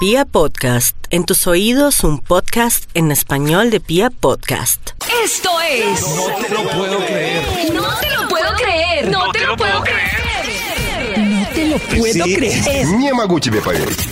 Pia Podcast, en tus oídos un podcast en español de Pia Podcast. Esto es. No te lo puedo creer. No te lo puedo creer. No te lo puedo creer. No te lo puedo creer. Не могу тебе поверить.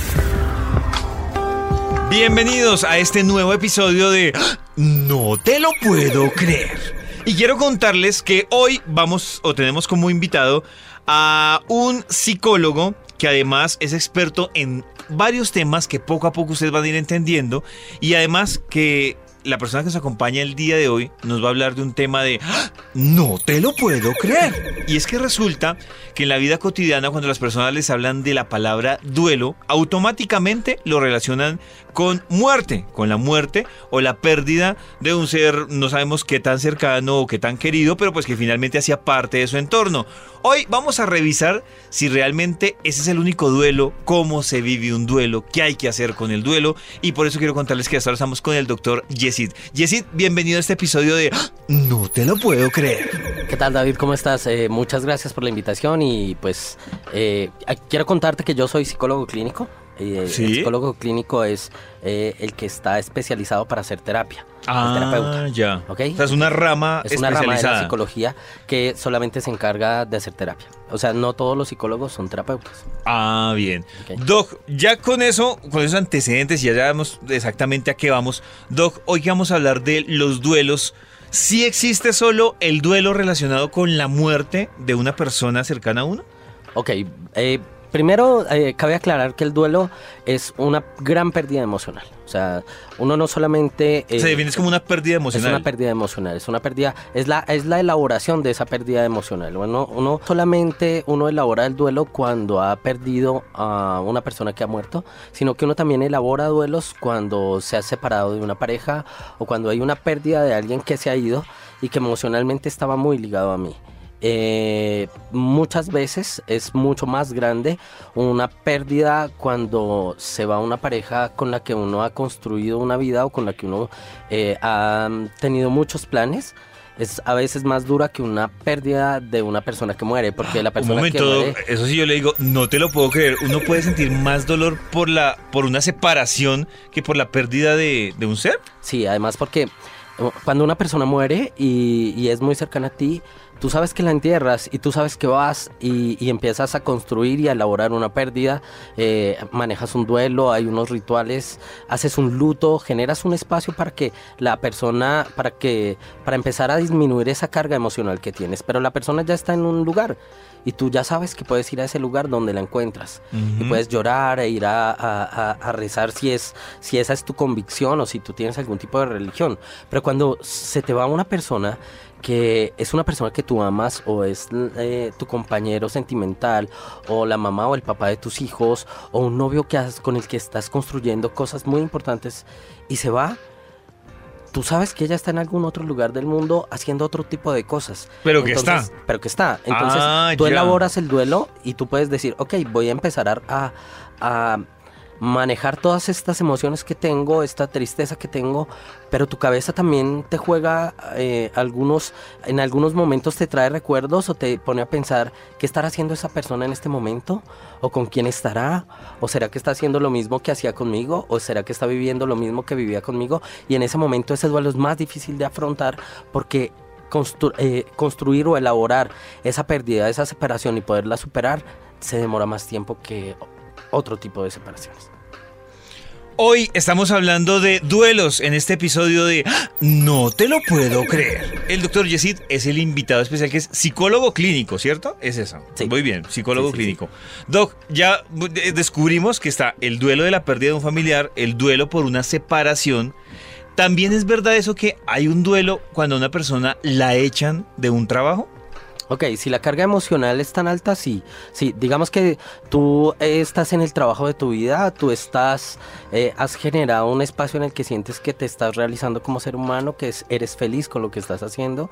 Bienvenidos a este nuevo episodio de No te lo puedo creer. Y quiero contarles que hoy vamos o tenemos como invitado a un psicólogo que además es experto en varios temas que poco a poco ustedes van a ir entendiendo y además que la persona que nos acompaña el día de hoy nos va a hablar de un tema de ¡Ah! no te lo puedo creer. Y es que resulta que en la vida cotidiana cuando las personas les hablan de la palabra duelo, automáticamente lo relacionan con muerte, con la muerte o la pérdida de un ser no sabemos qué tan cercano o qué tan querido, pero pues que finalmente hacía parte de su entorno. Hoy vamos a revisar si realmente ese es el único duelo, cómo se vive un duelo, qué hay que hacer con el duelo y por eso quiero contarles que hasta ahora estamos con el doctor Yesid. Yesid, bienvenido a este episodio de ¡Ah! No te lo puedo creer. ¿Qué tal David? ¿Cómo estás? Eh, muchas gracias por la invitación y pues eh, quiero contarte que yo soy psicólogo clínico. Eh, ¿Sí? El psicólogo clínico es eh, el que está especializado para hacer terapia. el terapeuta. ya. ¿Ok? O sea, es una rama Es una rama de la psicología que solamente se encarga de hacer terapia. O sea, no todos los psicólogos son terapeutas. Ah, bien. Doc, ya con eso, con esos antecedentes, ya sabemos exactamente a qué vamos. Doc, hoy vamos a hablar de los duelos. ¿Sí existe solo el duelo relacionado con la muerte de una persona cercana a uno? Ok, eh, primero eh, cabe aclarar que el duelo es una gran pérdida emocional. O sea, uno no solamente... eh, Se define como una pérdida Es emocional. una pérdida emocional, es una pérdida, es la, es la elaboración de esa pérdida emocional. Bueno, uno solamente uno elabora el duelo cuando ha perdido a una persona que ha muerto, sino que uno también elabora duelos cuando se ha separado de una pareja o cuando hay una pérdida de alguien que se ha ido y que emocionalmente estaba muy ligado a mí. Eh, muchas veces es mucho más grande una pérdida cuando se va una pareja con la que uno ha construido una vida o con la que uno eh, ha tenido muchos planes. Es a veces más dura que una pérdida de una persona que muere, porque la Un persona momento, que muere... eso sí yo le digo, no te lo puedo creer. Uno puede sentir más dolor por la por una separación que por la pérdida de, de un ser. Sí, además porque eh, cuando una persona muere y, y es muy cercana a ti, tú sabes que la entierras y tú sabes que vas y, y empiezas a construir y a elaborar una pérdida, eh, manejas un duelo, hay unos rituales, haces un luto, generas un espacio para que la persona, para que, para empezar a disminuir esa carga emocional que tienes, pero la persona ya está en un lugar. Y tú ya sabes que puedes ir a ese lugar donde la encuentras. Y puedes llorar e ir a, a- a- a rezar si, es, si esa es tu convicción o si tú tienes algún tipo de religión. Pero cuando se te va una persona que es una persona que tú amas o es eh, tu compañero sentimental o la mamá o el papá de tus hijos o un novio que has- con el que estás construyendo cosas muy importantes y se va, tú sabes que ella está en algún otro lugar del mundo haciendo otro tipo de cosas. Pero que Entonces- está. Pero que está. Entonces Ah, tú ya. elaboras el duelo y tú puedes decir, ok, voy a empezar a, a- a manejar todas estas emociones que tengo, esta tristeza que tengo, pero tu cabeza también te juega eh, algunos, en algunos momentos te trae recuerdos o te pone a pensar qué estará haciendo esa persona en este momento, o con quién estará, o será que está haciendo lo mismo que hacía conmigo, o será que está viviendo lo mismo que vivía conmigo, y en ese momento ese duelo es más difícil de afrontar porque eh, construir o elaborar esa pérdida, esa separación y poderla superar se demora más tiempo que otro tipo de separaciones. Hoy estamos hablando de duelos en este episodio de ¡Ah! No te lo puedo creer. El doctor Yesid es el invitado especial que es psicólogo clínico, ¿cierto? Es eso. Sí. Muy bien, psicólogo Sí, sí, clínico. Doc, ya descubrimos que está el duelo de la pérdida de un familiar, el duelo por una separación. También es verdad eso que hay un duelo cuando a una persona la echan de un trabajo. Ok, si la carga emocional es tan alta, sí. Sí, digamos que tú estás en el trabajo de tu vida, tú estás, eh, has generado un espacio en el que sientes que te estás realizando como ser humano, que es- eres feliz con lo que estás haciendo,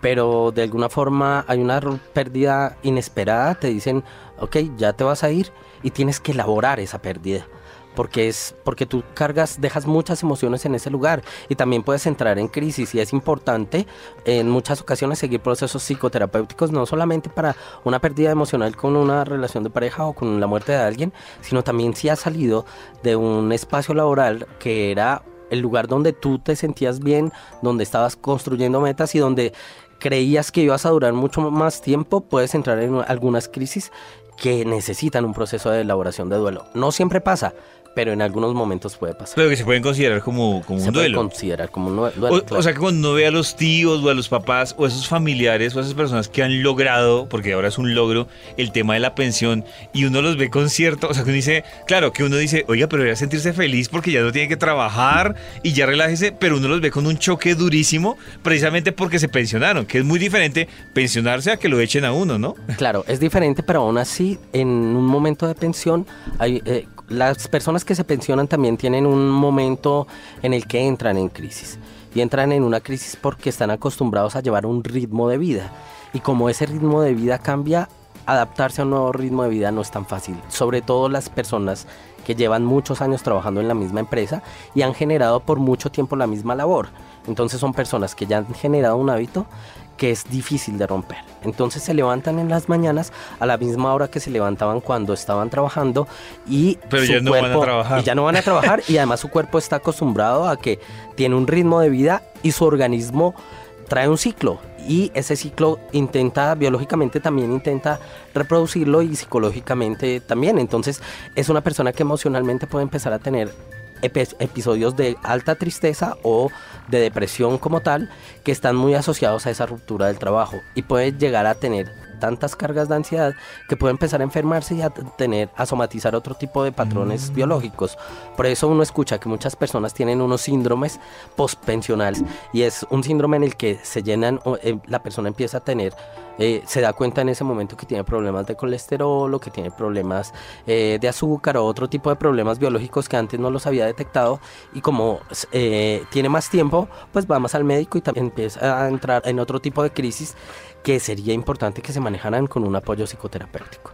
pero de alguna forma hay una pérdida inesperada, te dicen, ok, ya te vas a ir y tienes que elaborar esa pérdida. Porque es porque tú cargas, dejas muchas emociones en ese lugar y también puedes entrar en crisis y es importante en muchas ocasiones seguir procesos psicoterapéuticos no solamente para una pérdida emocional con una relación de pareja o con la muerte de alguien, sino también si has salido de un espacio laboral que era el lugar donde tú te sentías bien, donde estabas construyendo metas y donde creías que ibas a durar mucho más tiempo, puedes entrar en algunas crisis que necesitan un proceso de elaboración de duelo. No siempre pasa, pero en algunos momentos puede pasar. Pero que se pueden considerar como, como Se un puede duelo. considerar como un duelo. O, claro. o sea que cuando uno ve a los tíos o a los papás o a esos familiares o a esas personas que han logrado, porque ahora es un logro, el tema de la pensión y uno los ve con cierto, o sea que uno dice, claro, que uno dice, oiga, pero debería sentirse feliz porque ya no tiene que trabajar y ya relájese, pero uno los ve con un choque durísimo precisamente porque se pensionaron, que es muy diferente pensionarse a que lo echen a uno, ¿no? Claro, es diferente, pero aún así, en un momento de pensión, hay, eh, las personas que se pensionan también tienen un momento en el que entran en crisis. Y entran en una crisis porque están acostumbrados a llevar un ritmo de vida. Y como ese ritmo de vida cambia, adaptarse a un nuevo ritmo de vida no es tan fácil. Sobre todo las personas que llevan muchos años trabajando en la misma empresa y han generado por mucho tiempo la misma labor. Entonces son personas que ya han generado un hábito que es difícil de romper. Entonces se levantan en las mañanas a la misma hora que se levantaban cuando estaban trabajando y Pero su ya no van a cuerpo- trabajar. y ya no van a trabajar y además su cuerpo está acostumbrado a que tiene un ritmo de vida y su organismo trae un ciclo y ese ciclo intenta biológicamente también intenta reproducirlo y psicológicamente también. Entonces es una persona que emocionalmente puede empezar a tener episodios de alta tristeza o de depresión como tal que están muy asociados a esa ruptura del trabajo y puede llegar a tener tantas cargas de ansiedad que puede empezar a enfermarse y a tener a somatizar otro tipo de patrones biológicos. Por eso uno escucha que muchas personas tienen unos síndromes postpensionales y es un síndrome en el que se llenan eh, la persona empieza a tener eh, se da cuenta en ese momento que tiene problemas de colesterol o que tiene problemas eh, de azúcar o otro tipo de problemas biológicos que antes no los había detectado y como eh, tiene más tiempo pues va más al médico y también empieza a entrar en otro tipo de crisis que sería importante que se manejaran con un apoyo psicoterapéutico.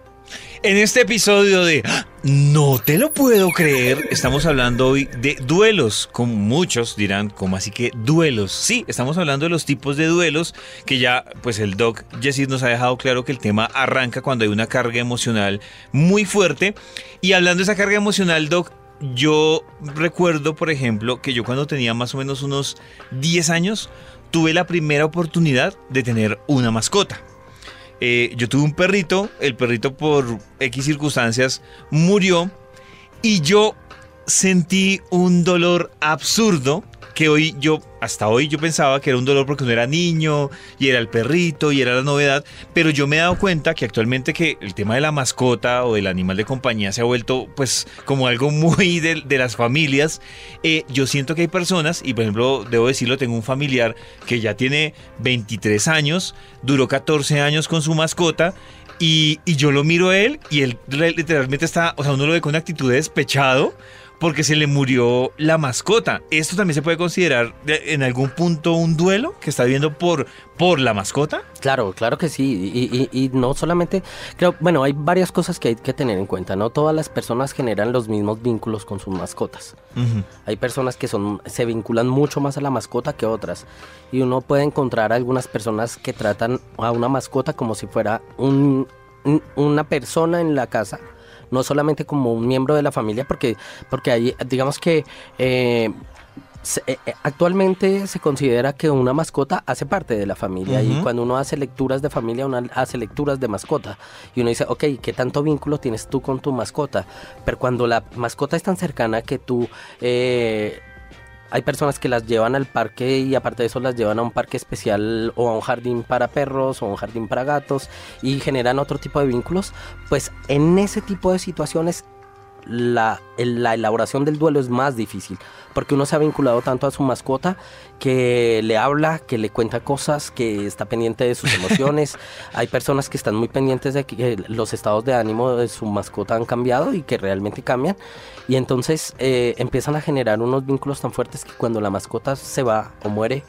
En este episodio de ¡Ah! No te lo puedo creer, estamos hablando hoy de duelos, como muchos dirán, como así que duelos? Sí, estamos hablando de los tipos de duelos que ya, pues el doc Jessis nos ha dejado claro que el tema arranca cuando hay una carga emocional muy fuerte. Y hablando de esa carga emocional, doc, yo recuerdo, por ejemplo, que yo cuando tenía más o menos unos 10 años, tuve la primera oportunidad de tener una mascota. Eh, yo tuve un perrito, el perrito por X circunstancias murió y yo sentí un dolor absurdo que hoy yo, hasta hoy yo pensaba que era un dolor porque no era niño y era el perrito y era la novedad, pero yo me he dado cuenta que actualmente que el tema de la mascota o del animal de compañía se ha vuelto pues como algo muy de, las familias. Eh, yo siento que hay personas, y por ejemplo, debo decirlo, tengo un familiar que ya tiene 23 años, duró 14 años con su mascota. Y, yo lo miro a él y él literalmente está, o sea, uno lo ve con una actitud de despechado porque se le murió la mascota. ¿Esto también se puede considerar de- en algún punto un duelo que está viviendo por, por la mascota? Claro, claro que sí. Y, y- y no solamente, creo, bueno, hay varias cosas que hay que tener en cuenta. No todas las personas generan los mismos vínculos con sus mascotas. Hay personas que son, se vinculan mucho más a la mascota que otras. Y uno puede encontrar algunas personas que tratan a una mascota como si fuera un- un- una persona en la casa. No solamente como un miembro de la familia, porque, porque hay, digamos que eh, eh, eh, actualmente se considera que una mascota hace parte de la familia. Y cuando uno hace lecturas de familia, uno hace lecturas de mascota. Y uno dice, ok, ¿qué tanto vínculo tienes tú con tu mascota? Pero cuando la mascota es tan cercana que tú... eh, hay personas que las llevan al parque y aparte de eso las llevan a un parque especial o a un jardín para perros o un jardín para gatos y generan otro tipo de vínculos, pues en ese tipo de situaciones la, la elaboración del duelo es más difícil, porque uno se ha vinculado tanto a su mascota que le habla, que le cuenta cosas, que está pendiente de sus emociones. Hay personas que están muy pendientes de que los estados de ánimo de su mascota han cambiado y que realmente cambian. Y entonces eh, empiezan a generar unos vínculos tan fuertes que cuando la mascota se va o muere,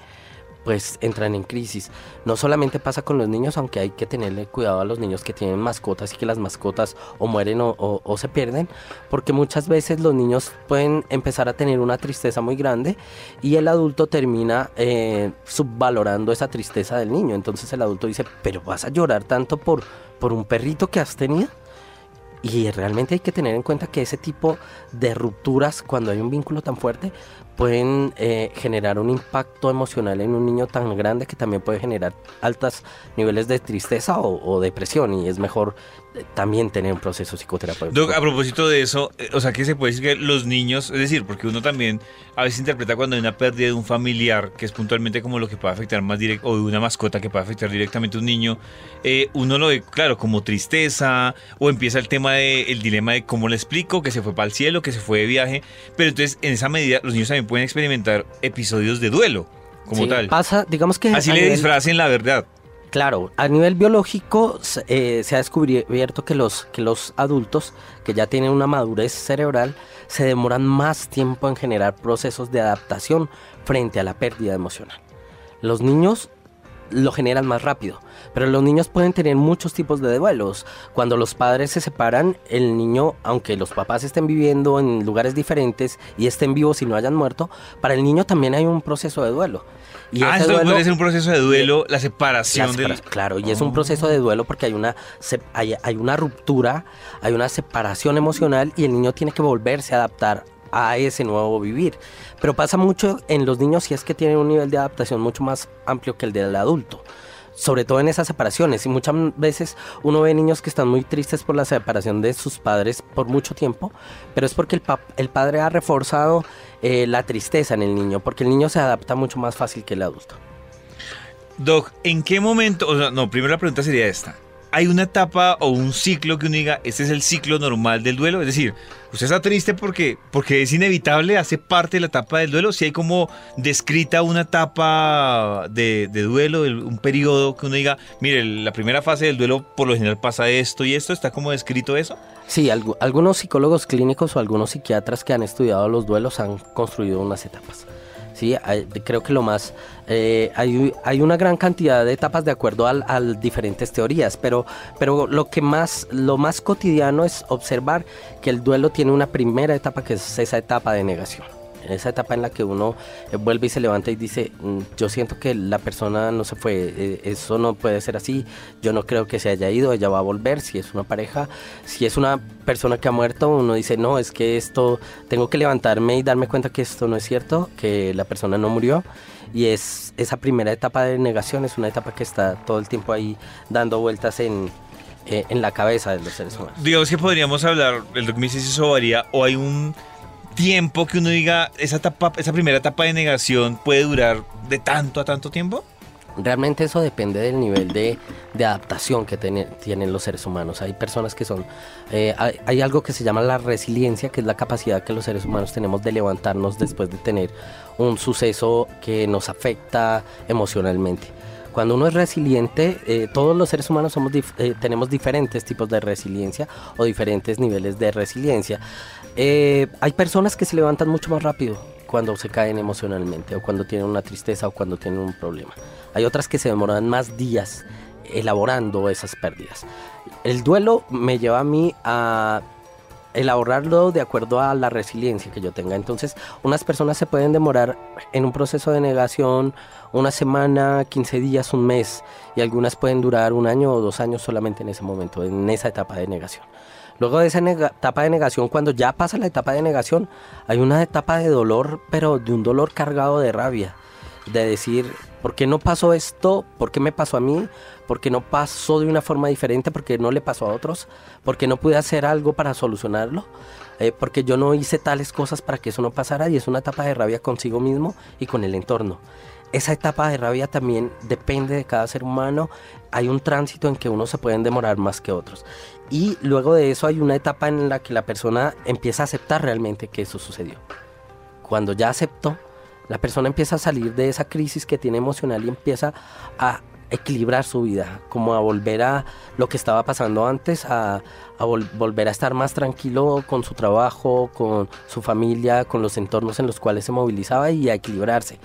pues entran en crisis. No solamente pasa con los niños, aunque hay que tenerle cuidado a los niños que tienen mascotas y que las mascotas o mueren o, se pierden, porque muchas veces los niños pueden empezar a tener una tristeza muy grande y el adulto termina eh, subvalorando esa tristeza del niño. Entonces el adulto dice, pero vas a llorar tanto por, por un perrito que has tenido. Y realmente hay que tener en cuenta que ese tipo de rupturas, cuando hay un vínculo tan fuerte, pueden eh, generar un impacto emocional en un niño tan grande que también puede generar altos niveles de tristeza o, depresión y es mejor también tener un proceso psicoterapéutico. a propósito de eso, eh, o sea que se puede decir que los niños, es decir, porque uno también a veces interpreta cuando hay una pérdida de un familiar, que es puntualmente como lo que puede afectar más directo, o de una mascota que puede afectar directamente a un niño, uno lo ve, claro, como tristeza, o empieza el tema del dilema de cómo le explico, que se fue para el cielo, que se fue de viaje, pero entonces en esa medida los niños también pueden experimentar episodios de duelo, como tal. Pasa, digamos que. Así le disfracen la verdad. Claro, a nivel biológico eh, se ha descubierto que los, que los adultos que ya tienen una madurez cerebral se demoran más tiempo en generar procesos de adaptación frente a la pérdida emocional. Los niños lo generan más rápido. Pero los niños pueden tener muchos tipos de duelos. Cuando los padres se separan, el niño, aunque los papás estén viviendo en lugares diferentes y estén vivos y no hayan muerto, para el niño también hay un proceso de duelo. Y ah, esto puede ser un proceso de duelo, la separación, Claro, y es un proceso de duelo porque hay una, hay, hay una ruptura, hay una separación emocional y el niño tiene que volverse a adaptar a ese nuevo vivir. Pero pasa mucho en los niños si es que tienen un nivel de adaptación mucho más amplio que el del adulto. Sobre todo en esas separaciones. Y muchas veces uno ve niños que están muy tristes por la separación de sus padres por mucho tiempo, pero es porque el, el padre ha reforzado eh, la tristeza en el niño, porque el niño se adapta mucho más fácil que el adulto. Doc, ¿en qué momento? O sea, no, primero la pregunta sería esta hay una etapa o un ciclo que uno diga, este es el ciclo normal del duelo. Es decir, usted está triste porque, porque es inevitable, hace parte de la etapa del duelo. Si hay como descrita una etapa de, duelo, un periodo que uno diga, mire, la primera fase del duelo por lo general pasa esto y esto, ¿está como descrito eso? Sí, algunos psicólogos clínicos o algunos psiquiatras que han estudiado los duelos han construido unas etapas. Sí, creo que lo más eh, hay, hay, una gran cantidad de etapas de acuerdo a diferentes teorías, pero, pero lo que más lo más cotidiano es observar que el duelo tiene una primera etapa que es esa etapa de negación esa etapa en la que uno eh, vuelve y se levanta y dice, mm, yo siento que la persona no se fue, eh, eso no puede ser así, yo no creo que se haya ido, ella va a volver, si es una pareja, si es una persona que ha muerto, uno dice, no, es que esto, tengo que levantarme y darme cuenta que esto no es cierto, que la persona no murió. Y es esa primera etapa de negación, es una etapa que está todo el tiempo ahí dando vueltas en, eh, en la cabeza de los seres humanos. Digamos que podríamos hablar, el eso varía, o hay un tiempo que uno diga, esa, etapa, esa primera etapa de negación puede durar de tanto a tanto tiempo? Realmente eso depende del nivel de, adaptación que tienen los seres humanos. Hay personas que son... Eh, hay, algo que se llama la resiliencia, que es la capacidad que los seres humanos tenemos de levantarnos después de tener un suceso que nos afecta emocionalmente. Cuando uno es resiliente, eh, todos los seres humanos somos eh, tenemos diferentes tipos de resiliencia o diferentes niveles de resiliencia. Eh, hay personas que se levantan mucho más rápido cuando se caen emocionalmente o cuando tienen una tristeza o cuando tienen un problema. Hay otras que se demoran más días elaborando esas pérdidas. El duelo me lleva a mí a elaborarlo de acuerdo a la resiliencia que yo tenga. Entonces, unas personas se pueden demorar en un proceso de negación una semana, 15 días, un mes, y algunas pueden durar un año o dos años solamente en ese momento, en esa etapa de negación. Luego de esa etapa de negación, cuando ya pasa la etapa de negación, hay una etapa de dolor, pero de un dolor cargado de rabia, de decir, ¿por qué no pasó esto? ¿Por qué me pasó a mí? ¿Por qué no pasó de una forma diferente? ¿Por qué no le pasó a otros? ¿Por qué no pude hacer algo para solucionarlo? Eh, porque yo no hice tales cosas para que eso no pasara y es una etapa de rabia consigo mismo y con el entorno esa etapa de rabia también depende de cada ser humano. Hay un tránsito en que unos se pueden demorar más que otros. Y luego de eso hay una etapa en la que la persona empieza a aceptar realmente que eso sucedió. Cuando ya aceptó, la persona empieza a salir de esa crisis que tiene emocional y empieza a equilibrar su vida, como a volver a lo que estaba pasando antes, a, volver a estar más tranquilo con su trabajo, con su familia, con los entornos en los cuales se movilizaba y a equilibrarse.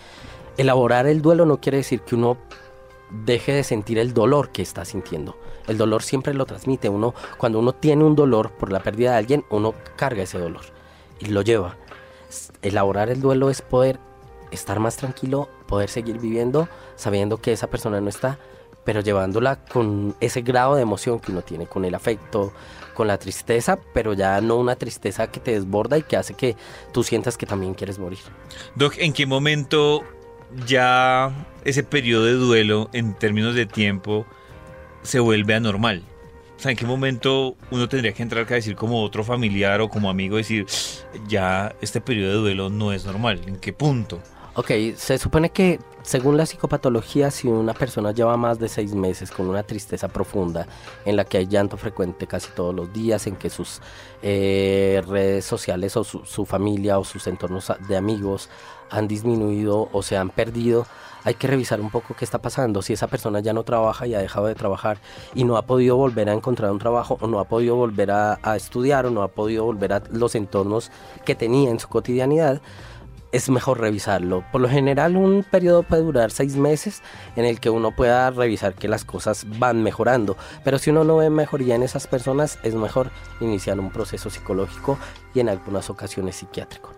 elaborar el duelo no quiere decir que uno deje de sentir el dolor que está sintiendo. El dolor siempre lo transmite. Uno, cuando uno tiene un dolor por la pérdida de alguien, uno carga ese dolor y lo lleva. Elaborar el duelo es poder estar más tranquilo, poder seguir viviendo sabiendo que esa persona no está, pero llevándola con ese grado de emoción que uno tiene, con el afecto, con la tristeza, pero ya no una tristeza que te desborda y que hace que tú sientas que también quieres morir. Doc, ¿en qué momento ya ese periodo de duelo en términos de tiempo se vuelve anormal? O sea, ¿en qué momento uno tendría que entrar a decir como otro familiar o como amigo, decir, ya este periodo de duelo no es normal? ¿En qué punto? Ok, se supone que según la psicopatología, si una persona lleva más de seis meses con una tristeza profunda, en la que hay llanto frecuente casi todos los días, en que sus eh, redes sociales o su, familia o sus entornos de amigos han disminuido o se han perdido, hay que revisar un poco qué está pasando. Si esa persona ya no trabaja y ha dejado de trabajar y no ha podido volver a encontrar un trabajo o no ha podido volver a, a estudiar o no ha podido volver a los entornos que tenía en su cotidianidad, es mejor revisarlo. Por lo general un periodo puede durar seis meses en el que uno pueda revisar que las cosas van mejorando. Pero si uno no ve mejoría en esas personas, es mejor iniciar un proceso psicológico y en algunas ocasiones psiquiátrico.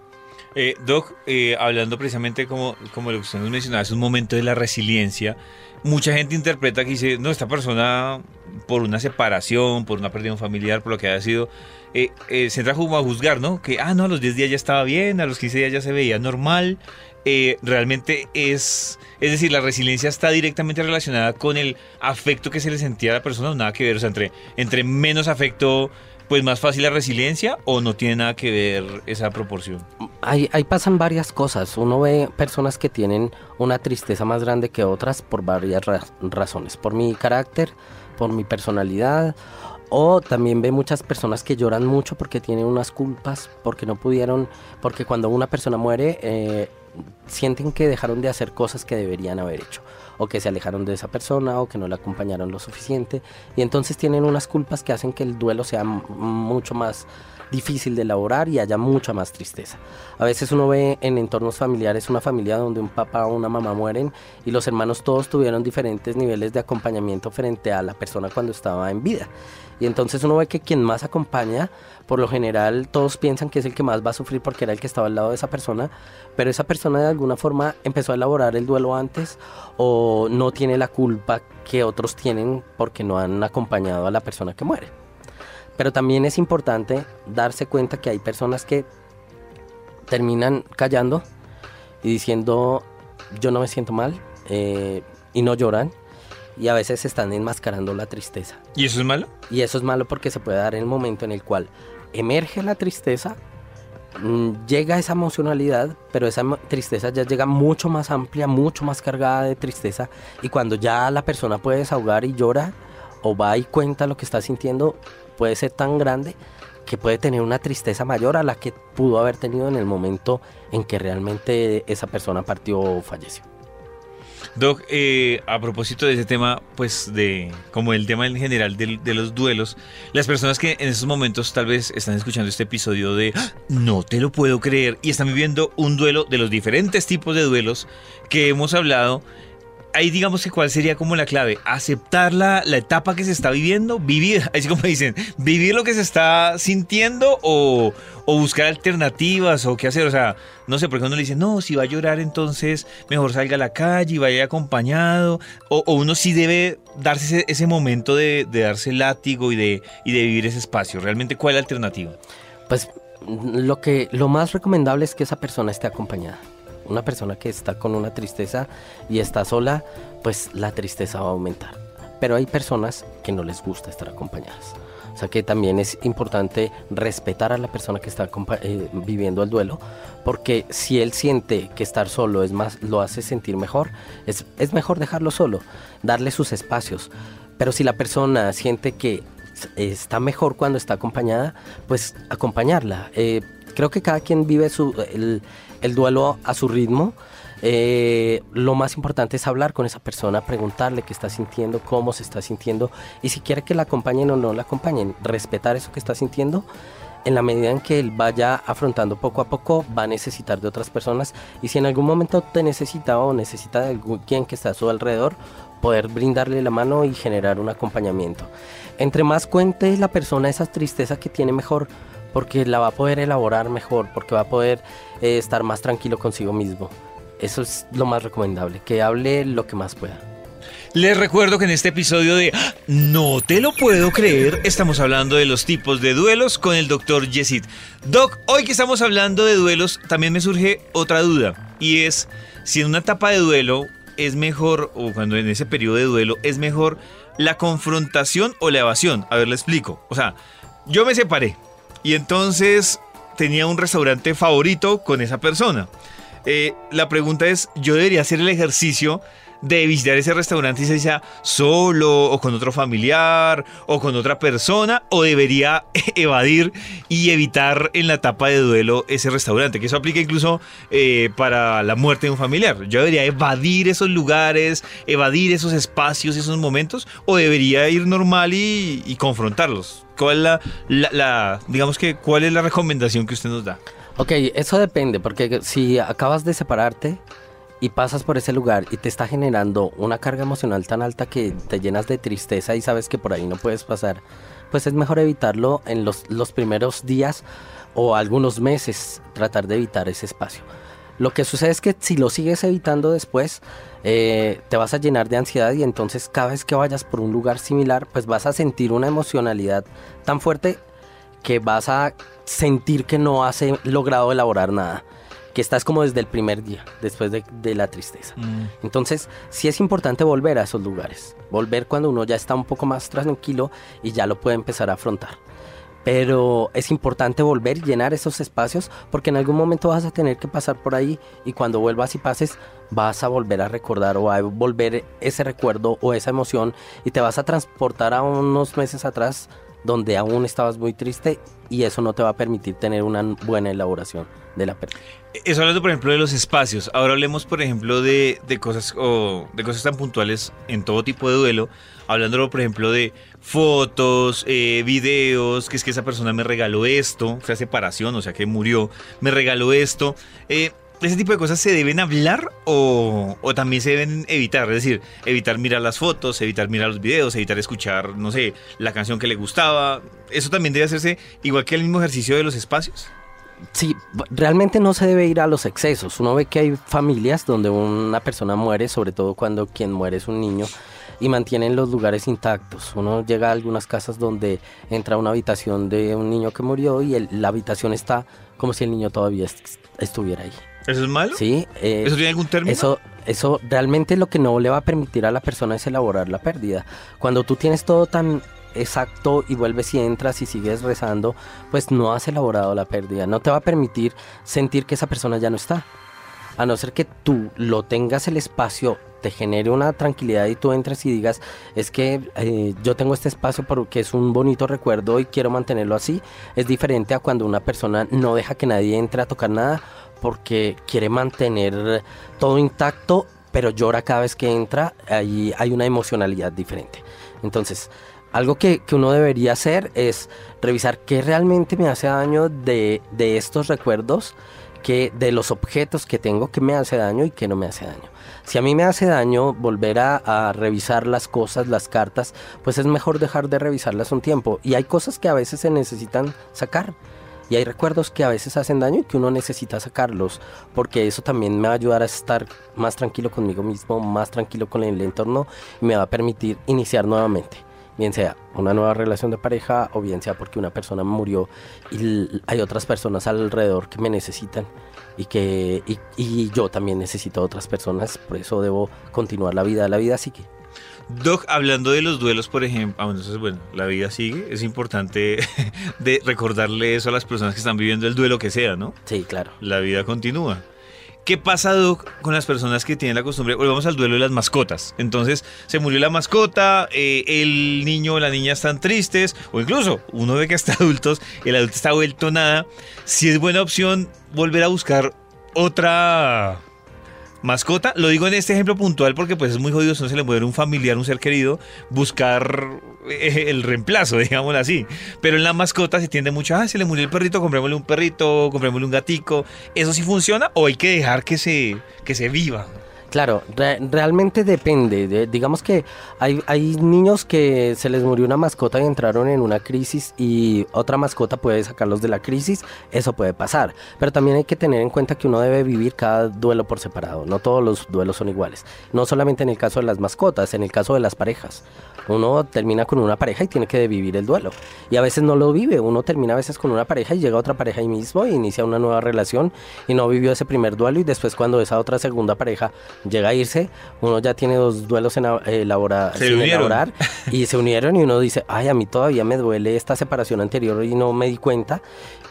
Eh, Doc, eh, hablando precisamente como, como lo que usted mencionaba, es un momento de la resiliencia. Mucha gente interpreta que dice, no, esta persona por una separación, por una pérdida familiar, por lo que haya sido, eh, eh, se entra a juzgar, ¿no? Que, ah, no, a los 10 días ya estaba bien, a los 15 días ya se veía normal. Eh, realmente es, es decir, la resiliencia está directamente relacionada con el afecto que se le sentía a la persona, nada que ver, o sea, entre, entre menos afecto, pues más fácil la resiliencia o no tiene nada que ver esa proporción. Ahí, pasan varias cosas. Uno ve personas que tienen una tristeza más grande que otras por varias razones, por mi carácter, por mi personalidad o también ve muchas personas que lloran mucho porque tienen unas culpas, porque no pudieron, porque cuando una persona muere eh, sienten que dejaron de hacer cosas que deberían haber hecho, o que se alejaron de esa persona, o que no la acompañaron lo suficiente, y entonces tienen unas culpas que hacen que el duelo sea mucho más difícil de elaborar y haya mucha más tristeza. A veces uno ve en entornos familiares una familia donde un papá o una mamá mueren y los hermanos todos tuvieron diferentes niveles de acompañamiento frente a la persona cuando estaba en vida. Y entonces uno ve que quien más acompaña, por lo general todos piensan que es el que más va a sufrir porque era el que estaba al lado de esa persona, pero esa persona de alguna forma empezó a elaborar el duelo antes o no tiene la culpa que otros tienen porque no han acompañado a la persona que muere. Pero también es importante darse cuenta que hay personas que terminan callando y diciendo yo no me siento mal eh, y no lloran y a veces están enmascarando la tristeza. ¿Y eso es malo? Y eso es malo porque se puede dar el momento en el cual emerge la tristeza, mm, llega esa emocionalidad, pero esa tristeza ya llega mucho más amplia, mucho más cargada de tristeza y cuando ya la persona puede desahogar y llora o va y cuenta lo que está sintiendo, puede ser tan grande que puede tener una tristeza mayor a la que pudo haber tenido en el momento en que realmente esa persona partió o falleció. Doc, eh, a propósito de ese tema, pues de como el tema en general de, de, los duelos, las personas que en estos momentos tal vez están escuchando este episodio de ¡Ah! no te lo puedo creer y están viviendo un duelo de los diferentes tipos de duelos que hemos hablado ahí digamos que cuál sería como la clave, aceptar la, etapa que se está viviendo, vivir, así como dicen, vivir lo que se está sintiendo o, buscar alternativas o qué hacer, o sea, no sé, porque uno le dice, no, si va a llorar entonces mejor salga a la calle y vaya acompañado, o, uno sí debe darse ese, momento de, darse el látigo y de, y de vivir ese espacio, realmente cuál es la alternativa. Pues lo que lo más recomendable es que esa persona esté acompañada una persona que está con una tristeza y está sola, pues la tristeza va a aumentar. Pero hay personas que no les gusta estar acompañadas. O sea que también es importante respetar a la persona que está eh, viviendo el duelo, porque si él siente que estar solo es más, lo hace sentir mejor, es, es mejor dejarlo solo, darle sus espacios. Pero si la persona siente que está mejor cuando está acompañada, pues acompañarla. Eh, creo que cada quien vive su, el, el duelo a su ritmo. Eh, lo más importante es hablar con esa persona, preguntarle qué está sintiendo, cómo se está sintiendo y si quiere que la acompañen o no la acompañen, respetar eso que está sintiendo en la medida en que él vaya afrontando poco a poco, va a necesitar de otras personas. Y si en algún momento te necesita o necesita de alguien que está a su alrededor, poder brindarle la mano y generar un acompañamiento. Entre más cuente la persona esa tristeza que tiene mejor, porque la va a poder elaborar mejor, porque va a poder eh, estar más tranquilo consigo mismo. Eso es lo más recomendable, que hable lo que más pueda. Les recuerdo que en este episodio de No te lo puedo creer, estamos hablando de los tipos de duelos con el doctor Yesid. Doc, hoy que estamos hablando de duelos, también me surge otra duda, y es si en una etapa de duelo es mejor, o cuando en ese periodo de duelo, es mejor la confrontación o la evasión. A ver, le explico. O sea, yo me separé y entonces tenía un restaurante favorito con esa persona. Eh, la pregunta es, ¿yo debería hacer el ejercicio de visitar ese restaurante y se sea solo o con otro familiar o con otra persona o debería evadir y evitar en la etapa de duelo ese restaurante, que eso aplica incluso eh, para la muerte de un familiar. Yo debería evadir esos lugares, evadir esos espacios, esos momentos o debería ir normal y, confrontarlos. ¿Cuál es la, digamos que, cuál es la recomendación que usted nos da? Ok, eso depende, porque si acabas de separarte, y pasas por ese lugar y te está generando una carga emocional tan alta que te llenas de tristeza y sabes que por ahí no puedes pasar, pues es mejor evitarlo en los, los primeros días o algunos meses, tratar de evitar ese espacio. Lo que sucede es que si lo sigues evitando después, eh, te vas a llenar de ansiedad y entonces cada vez que vayas por un lugar similar, pues vas a sentir una emocionalidad tan fuerte que vas a sentir que no has logrado elaborar nada que estás como desde el primer día, después de, la tristeza. Mm. Entonces, sí es importante volver a esos lugares, volver cuando uno ya está un poco más tranquilo y ya lo puede empezar a afrontar. Pero es importante volver y llenar esos espacios porque en algún momento vas a tener que pasar por ahí y cuando vuelvas y pases vas a volver a recordar o a volver ese recuerdo o esa emoción y te vas a transportar a unos meses atrás donde aún estabas muy triste y eso no te va a permitir tener una buena elaboración de la pérdida. Eso hablando, por ejemplo, de los espacios. Ahora hablemos, por ejemplo, de, cosas o de cosas tan puntuales en todo tipo de duelo. Hablándolo, por ejemplo, de fotos, eh, videos, que es que esa persona me regaló esto, fue separación, o sea que murió, me regaló esto. Eh, ¿Ese tipo de cosas se deben hablar o, también se deben evitar? Es decir, evitar mirar las fotos, evitar mirar los videos, evitar escuchar, no sé, la canción que le gustaba. ¿Eso también debe hacerse igual que el mismo ejercicio de los espacios? Sí, realmente no se debe ir a los excesos. Uno ve que hay familias donde una persona muere, sobre todo cuando quien muere es un niño, y mantienen los lugares intactos. Uno llega a algunas casas donde entra una habitación de un niño que murió y la habitación está como si el niño todavía estuviera ahí. ¿Eso es malo? Sí. Eh, ¿Eso tiene algún término? Eso, eso realmente lo que no le va a permitir a la persona es elaborar la pérdida. Cuando tú tienes todo tan exacto y vuelves y entras y sigues rezando, pues no has elaborado la pérdida. No te va a permitir sentir que esa persona ya no está. A no ser que tú lo tengas el espacio, te genere una tranquilidad y tú entres y digas, es que eh, yo tengo este espacio porque es un bonito recuerdo y quiero mantenerlo así. Es diferente a cuando una persona no deja que nadie entre a tocar nada porque quiere mantener todo intacto, pero llora cada vez que entra. Ahí hay una emocionalidad diferente. Entonces, algo que, uno debería hacer es revisar qué realmente me hace daño de, estos recuerdos, que, de los objetos que tengo, que me hace daño y que no me hace daño. Si a mí me hace daño volver a, a, revisar las cosas, las cartas, pues es mejor dejar de revisarlas un tiempo. Y hay cosas que a veces se necesitan sacar. Y hay recuerdos que a veces hacen daño y que uno necesita sacarlos, porque eso también me va a ayudar a estar más tranquilo conmigo mismo, más tranquilo con el entorno y me va a permitir iniciar nuevamente bien sea una nueva relación de pareja o bien sea porque una persona murió y hay otras personas alrededor que me necesitan y que y, yo también necesito a otras personas, por eso debo continuar la vida, la vida sigue. Doc, hablando de los duelos, por ejemplo, ah, entonces, bueno, la vida sigue, es importante de recordarle eso a las personas que están viviendo el duelo que sea, ¿no? Sí, claro. La vida continúa. ¿Qué pasa, Doc, con las personas que tienen la costumbre? Volvamos al duelo de las mascotas. Entonces, se murió la mascota, eh, el niño o la niña están tristes, o incluso uno ve que hasta adultos, el adulto está vuelto nada. Si es buena opción volver a buscar otra mascota. Lo digo en este ejemplo puntual porque pues es muy jodido, si no se le muere un familiar, un ser querido, buscar eh, el reemplazo, digámoslo así. Pero en la mascota se tiende mucho, ah, se le murió el perrito, comprémosle un perrito, comprémosle un gatico. ¿Eso sí funciona o hay que dejar que se, que se viva? Claro, realmente depende. digamos que hay, hay niños que se les murió una mascota y entraron en una crisis y otra mascota puede sacarlos de la crisis. Eso puede pasar. Pero también hay que tener en cuenta que uno debe vivir cada duelo por separado. No todos los duelos son iguales. No solamente en el caso de las mascotas, en el caso de las parejas. Uno termina con una pareja y tiene que vivir el duelo. Y a veces no lo vive. Uno termina a veces con una pareja y llega otra pareja ahí mismo e inicia una nueva relación y no vivió ese primer duelo y después cuando esa otra segunda pareja llega a irse, uno ya tiene dos duelos en, elabora, sin elaborar y se unieron y uno dice, ay, a mí todavía me duele esta separación anterior y no me di cuenta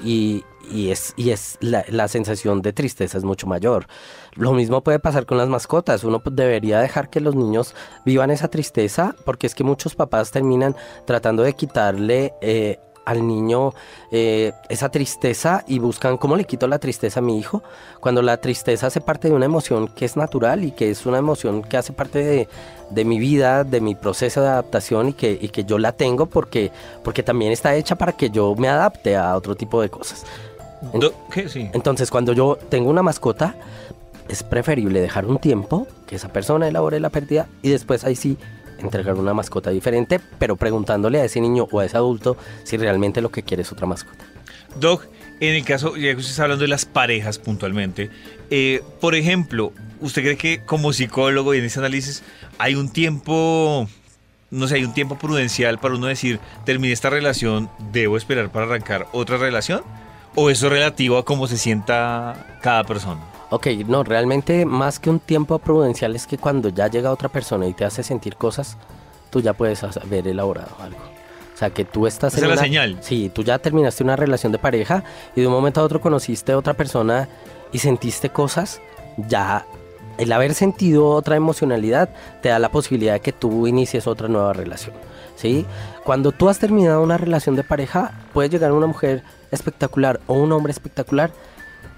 y, y es, y es la, la, sensación de tristeza es mucho mayor. Lo mismo puede pasar con las mascotas. Uno debería dejar que los niños vivan esa tristeza porque es que muchos papás terminan tratando de quitarle eh, al niño eh, esa tristeza y buscan cómo le quito la tristeza a mi hijo, cuando la tristeza hace parte de una emoción que es natural y que es una emoción que hace parte de, mi vida, de mi proceso de adaptación y que, que yo la tengo porque, porque también está hecha para que yo me adapte a otro tipo de cosas. Entonces, cuando yo tengo una mascota, es preferible dejar un tiempo que esa persona elabore la pérdida y después ahí sí entregar una mascota diferente, pero preguntándole a ese niño o a ese adulto si realmente lo que quiere es otra mascota. Doc, en el caso, ya que usted está hablando de las parejas puntualmente, eh, por ejemplo, ¿usted cree que como psicólogo y en ese análisis hay un tiempo, no sé, hay un tiempo prudencial para uno decir, terminé esta relación, debo esperar para arrancar otra relación? ¿O eso es relativo a cómo se sienta cada persona? Ok, no, realmente más que un tiempo prudencial es que cuando ya llega otra persona y te hace sentir cosas, tú ya puedes haber elaborado algo. O sea, que tú estás Esa en es la señal. Sí, tú ya terminaste una relación de pareja y de un momento a otro conociste a otra persona y sentiste cosas, ya el haber sentido otra emocionalidad te da la posibilidad de que tú inicies otra nueva relación. ¿sí? Cuando tú has terminado una relación de pareja, puede llegar una mujer espectacular o un hombre espectacular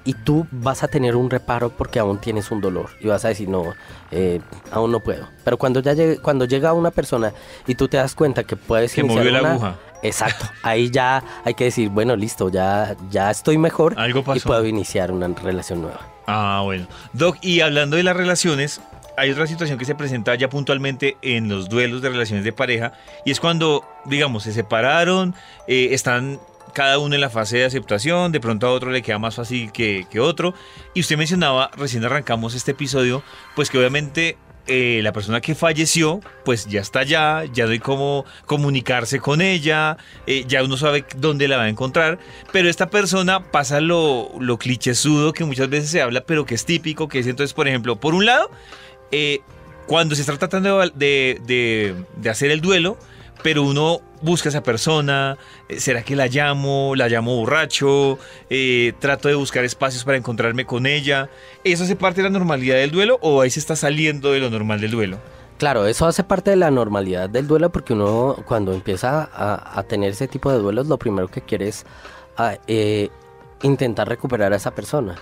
y tú vas a tener un reparo porque aún tienes un dolor y vas a decir, no, eh, aún no puedo. Pero cuando ya llegue, cuando llega una persona y tú te das cuenta que puedes que movió la aguja. Exacto, ahí ya hay que decir, bueno, listo, ya, ya estoy mejor y puedo iniciar una relación nueva. Ah, bueno. Doc, y hablando de las relaciones, hay otra situación que se presenta ya puntualmente en los duelos de relaciones de pareja y es cuando, digamos, se separaron, eh, están cada uno en la fase de aceptación, de pronto a otro le queda más fácil que, otro. Y usted mencionaba, recién arrancamos este episodio, pues que obviamente eh, la persona que falleció, pues ya está allá, ya no hay cómo comunicarse con ella, eh, ya uno sabe dónde la va a encontrar, pero esta persona pasa lo, lo clichésudo que muchas veces se habla, pero que es típico, que es entonces, por ejemplo, por un lado, eh, cuando se está tratando de, de hacer el duelo, pero uno busca a esa persona, eh, ¿será que la llamo? ¿La llamo borracho? Eh, ¿Trato de buscar espacios para encontrarme con ella? ¿Eso hace parte de la normalidad del duelo o ahí se está saliendo de lo normal del duelo? Claro, eso hace parte de la normalidad del duelo porque uno cuando empieza a, tener ese tipo de duelos lo primero que quiere es ah, eh, intentar recuperar a esa persona.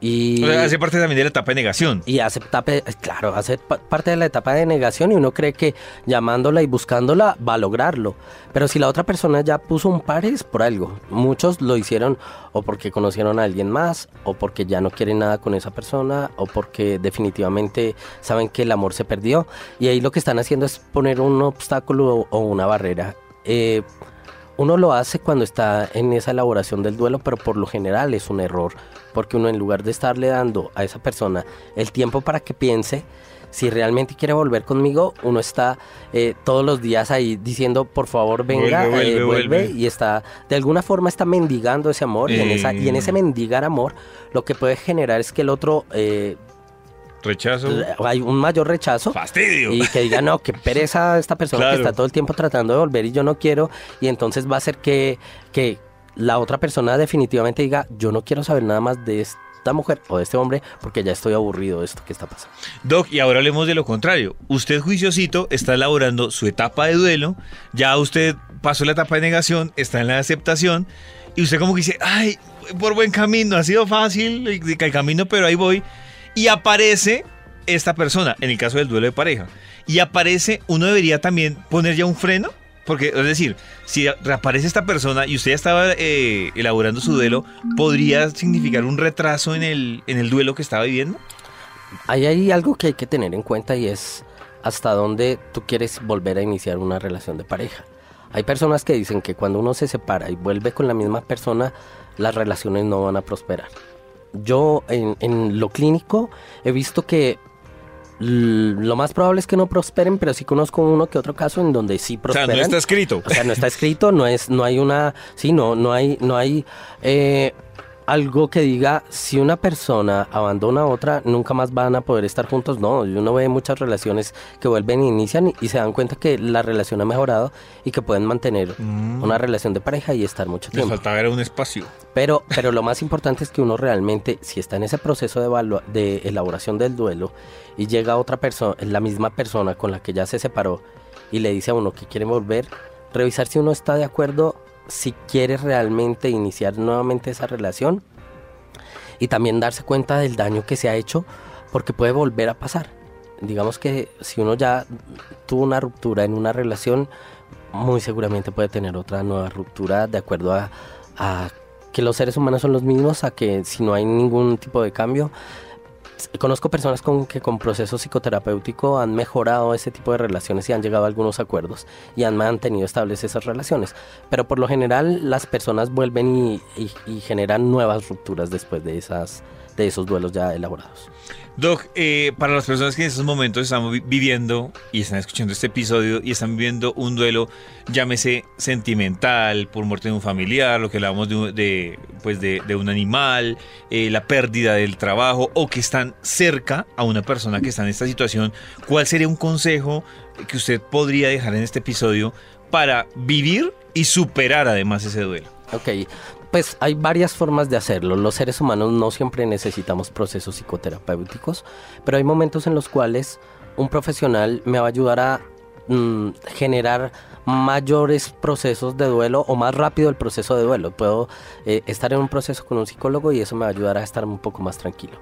Y hace parte también de la etapa de negación. Y hace, claro, hace parte de la etapa de negación y uno cree que llamándola y buscándola va a lograrlo. Pero si la otra persona ya puso un par es por algo. Muchos lo hicieron o porque conocieron a alguien más, o porque ya no quieren nada con esa persona, o porque definitivamente saben que el amor se perdió. Y ahí lo que están haciendo es poner un obstáculo o una barrera. Eh, uno lo hace cuando está en esa elaboración del duelo, pero por lo general es un error, porque uno en lugar de estarle dando a esa persona el tiempo para que piense, si realmente quiere volver conmigo, uno está eh, todos los días ahí diciendo, por favor, venga, vuelve, eh, y está, de alguna forma está mendigando ese amor, y, en esa, y en ese mendigar amor, lo que puede generar es que el otro eh, Rechazo. Hay un mayor rechazo. Fastidio. Y que diga, no, que pereza esta persona que está todo el tiempo tratando de volver y yo no quiero. Y entonces va a hacer que, que la otra persona definitivamente diga, yo no quiero saber nada más de esta mujer o de este hombre porque ya estoy aburrido de esto que está pasando. Doc, y ahora hablemos de lo contrario. Usted, juiciosito, está elaborando su etapa de duelo, ya usted pasó la etapa de negación, está en la aceptación, y usted como que dice, ay, por buen camino, ha sido fácil el camino, pero ahí voy. Y aparece esta persona, en el caso del duelo de pareja, y aparece, uno debería también poner ya un freno, porque es decir, si reaparece esta persona y usted ya estaba eh, elaborando su duelo, ¿podría significar un retraso en el, en el duelo que estaba viviendo? Ahí hay algo que hay que tener en cuenta y es hasta dónde tú quieres volver a iniciar una relación de pareja. Hay personas que dicen que cuando uno se separa y vuelve con la misma persona, las relaciones no van a prosperar. Yo en, en lo clínico he visto que lo más probable es que no prosperen, pero sí conozco uno que otro caso en donde sí prosperan. O sea, no está escrito. O sea, no está escrito, no es, no hay una, sí, no, no hay, no hay eh, algo que diga si una persona abandona a otra, nunca más van a poder estar juntos. No, uno ve muchas relaciones que vuelven e inician y, se dan cuenta que la relación ha mejorado y que pueden mantener mm. una relación de pareja y estar mucho tiempo. Les faltaba era un espacio. Pero, pero lo más importante es que uno realmente, si está en ese proceso de, de elaboración del duelo y llega otra persona, la misma persona con la que ya se separó y le dice a uno que quiere volver, revisar si uno está de acuerdo si quieres realmente iniciar nuevamente esa relación y también darse cuenta del daño que se ha hecho porque puede volver a pasar. Digamos que si uno ya tuvo una ruptura en una relación, muy seguramente puede tener otra nueva ruptura de acuerdo a, a que los seres humanos son los mismos, a que si no hay ningún tipo de cambio, conozco personas con, que con proceso psicoterapéutico han mejorado ese tipo de relaciones y han llegado a algunos acuerdos y han mantenido estables esas relaciones. Pero por lo general las personas vuelven y, y generan nuevas rupturas después de, esas, de esos duelos ya elaborados. Doc, eh, para las personas que en estos momentos están viviendo y están escuchando este episodio y están viviendo un duelo, llámese sentimental, por muerte de un familiar, lo que hablamos de, pues de, un animal, eh, la pérdida del trabajo o que están cerca a una persona que está en esta situación, ¿cuál sería un consejo que usted podría dejar en este episodio para vivir y superar además ese duelo? Ok, pues hay varias formas de hacerlo. Los seres humanos no siempre necesitamos procesos psicoterapéuticos, pero hay momentos en los cuales un profesional me va a ayudar a mm, generar mayores procesos de duelo o más rápido el proceso de duelo. Puedo eh, estar en un proceso con un psicólogo y eso me va a ayudar a estar un poco más tranquilo.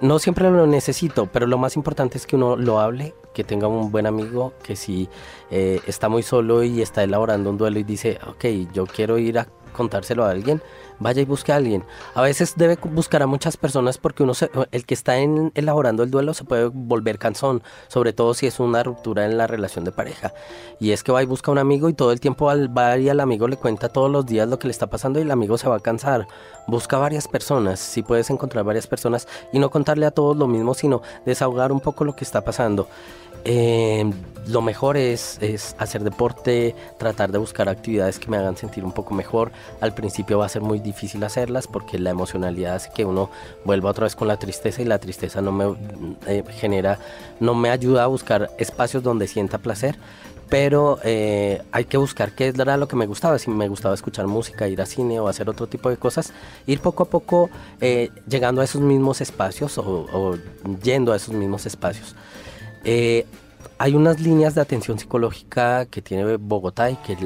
No siempre lo necesito, pero lo más importante es que uno lo hable, que tenga un buen amigo, que si eh, está muy solo y está elaborando un duelo y dice, ok, yo quiero ir a contárselo a alguien, vaya y busque a alguien. A veces debe buscar a muchas personas porque uno el que está en, elaborando el duelo se puede volver cansón, sobre todo si es una ruptura en la relación de pareja. Y es que va y busca a un amigo y todo el tiempo va y al amigo le cuenta todos los días lo que le está pasando y el amigo se va a cansar. Busca varias personas, si puedes encontrar varias personas y no contarle a todos lo mismo, sino desahogar un poco lo que está pasando. Eh, lo mejor es, es, hacer deporte, tratar de buscar actividades que me hagan sentir un poco mejor. Al principio va a ser muy difícil hacerlas porque la emocionalidad hace que uno vuelva otra vez con la tristeza y la tristeza no me eh, genera, no me ayuda a buscar espacios donde sienta placer. Pero eh, hay que buscar qué era lo que me gustaba. Si me gustaba escuchar música, ir a cine o hacer otro tipo de cosas, ir poco a poco llegando a esos mismos espacios o, o yendo a esos mismos espacios. Eh, hay unas líneas de atención psicológica que tiene Bogotá y que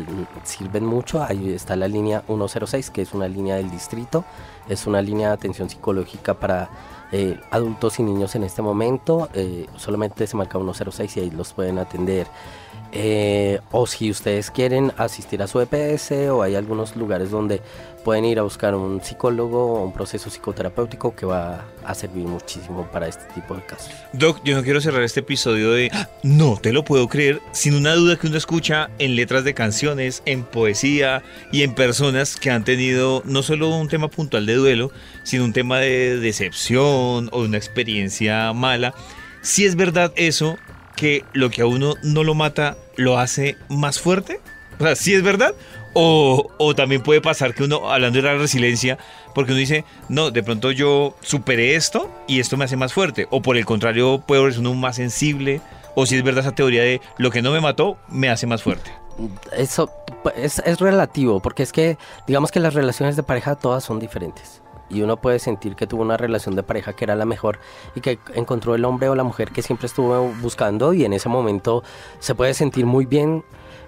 sirven mucho. Ahí está la línea 106, que es una línea del distrito. Es una línea de atención psicológica para eh, adultos y niños en este momento. Eh, solamente se marca 106 y ahí los pueden atender. Eh, o si ustedes quieren asistir a su EPS o hay algunos lugares donde pueden ir a buscar un psicólogo o un proceso psicoterapéutico que va a servir muchísimo para este tipo de casos. Doc, yo no quiero cerrar este episodio de ¡Ah! no te lo puedo creer sin una duda que uno escucha en letras de canciones, en poesía y en personas que han tenido no solo un tema puntual de duelo, sino un tema de decepción o una experiencia mala. Si es verdad eso, que lo que a uno no lo mata lo hace más fuerte? O sea, ¿sí es verdad? O, también puede pasar que uno, hablando de la resiliencia, porque uno dice, no, de pronto yo superé esto y esto me hace más fuerte. O por el contrario, puedo ser uno más sensible. O si es verdad esa teoría de lo que no me mató, me hace más fuerte. Eso es, es relativo, porque es que digamos que las relaciones de pareja todas son diferentes y uno puede sentir que tuvo una relación de pareja que era la mejor y que encontró el hombre o la mujer que siempre estuvo buscando y en ese momento se puede sentir muy bien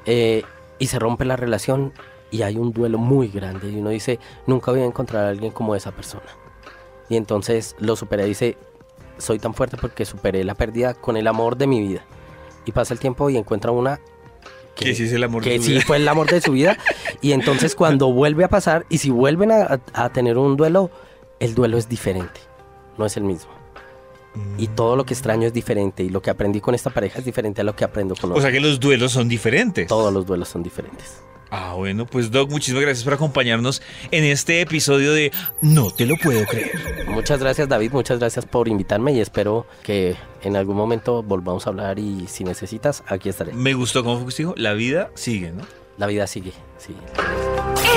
eh, y se rompe la relación y hay un duelo muy grande y uno dice, nunca voy a encontrar a alguien como esa persona. Y entonces lo supera y dice, soy tan fuerte porque superé la pérdida con el amor de mi vida. Y pasa el tiempo y encuentra una Que sí es el amor de que su sí vida. fue el amor de su vida. Y entonces cuando vuelve a pasar y si vuelven a, a tener un duelo, el duelo es diferente, no es el mismo. Y todo lo que extraño es diferente y lo que aprendí con esta pareja es diferente a lo que aprendo con O otra. sea que los duelos son diferentes. Todos los duelos son diferentes. Ah, bueno, pues Doc, muchísimas gracias por acompañarnos en este episodio de No te lo puedo creer. Muchas gracias David, muchas gracias por invitarme y espero que en algún momento volvamos a hablar y si necesitas, aquí estaré. Me gustó como dijo, la vida sigue, ¿no? La vida sigue, sí.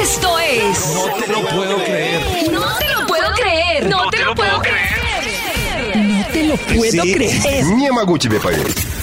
Esto es... No te lo puedo creer. No te lo puedo creer. No te lo puedo creer. No te lo puedo creer. Niemaguchi de país.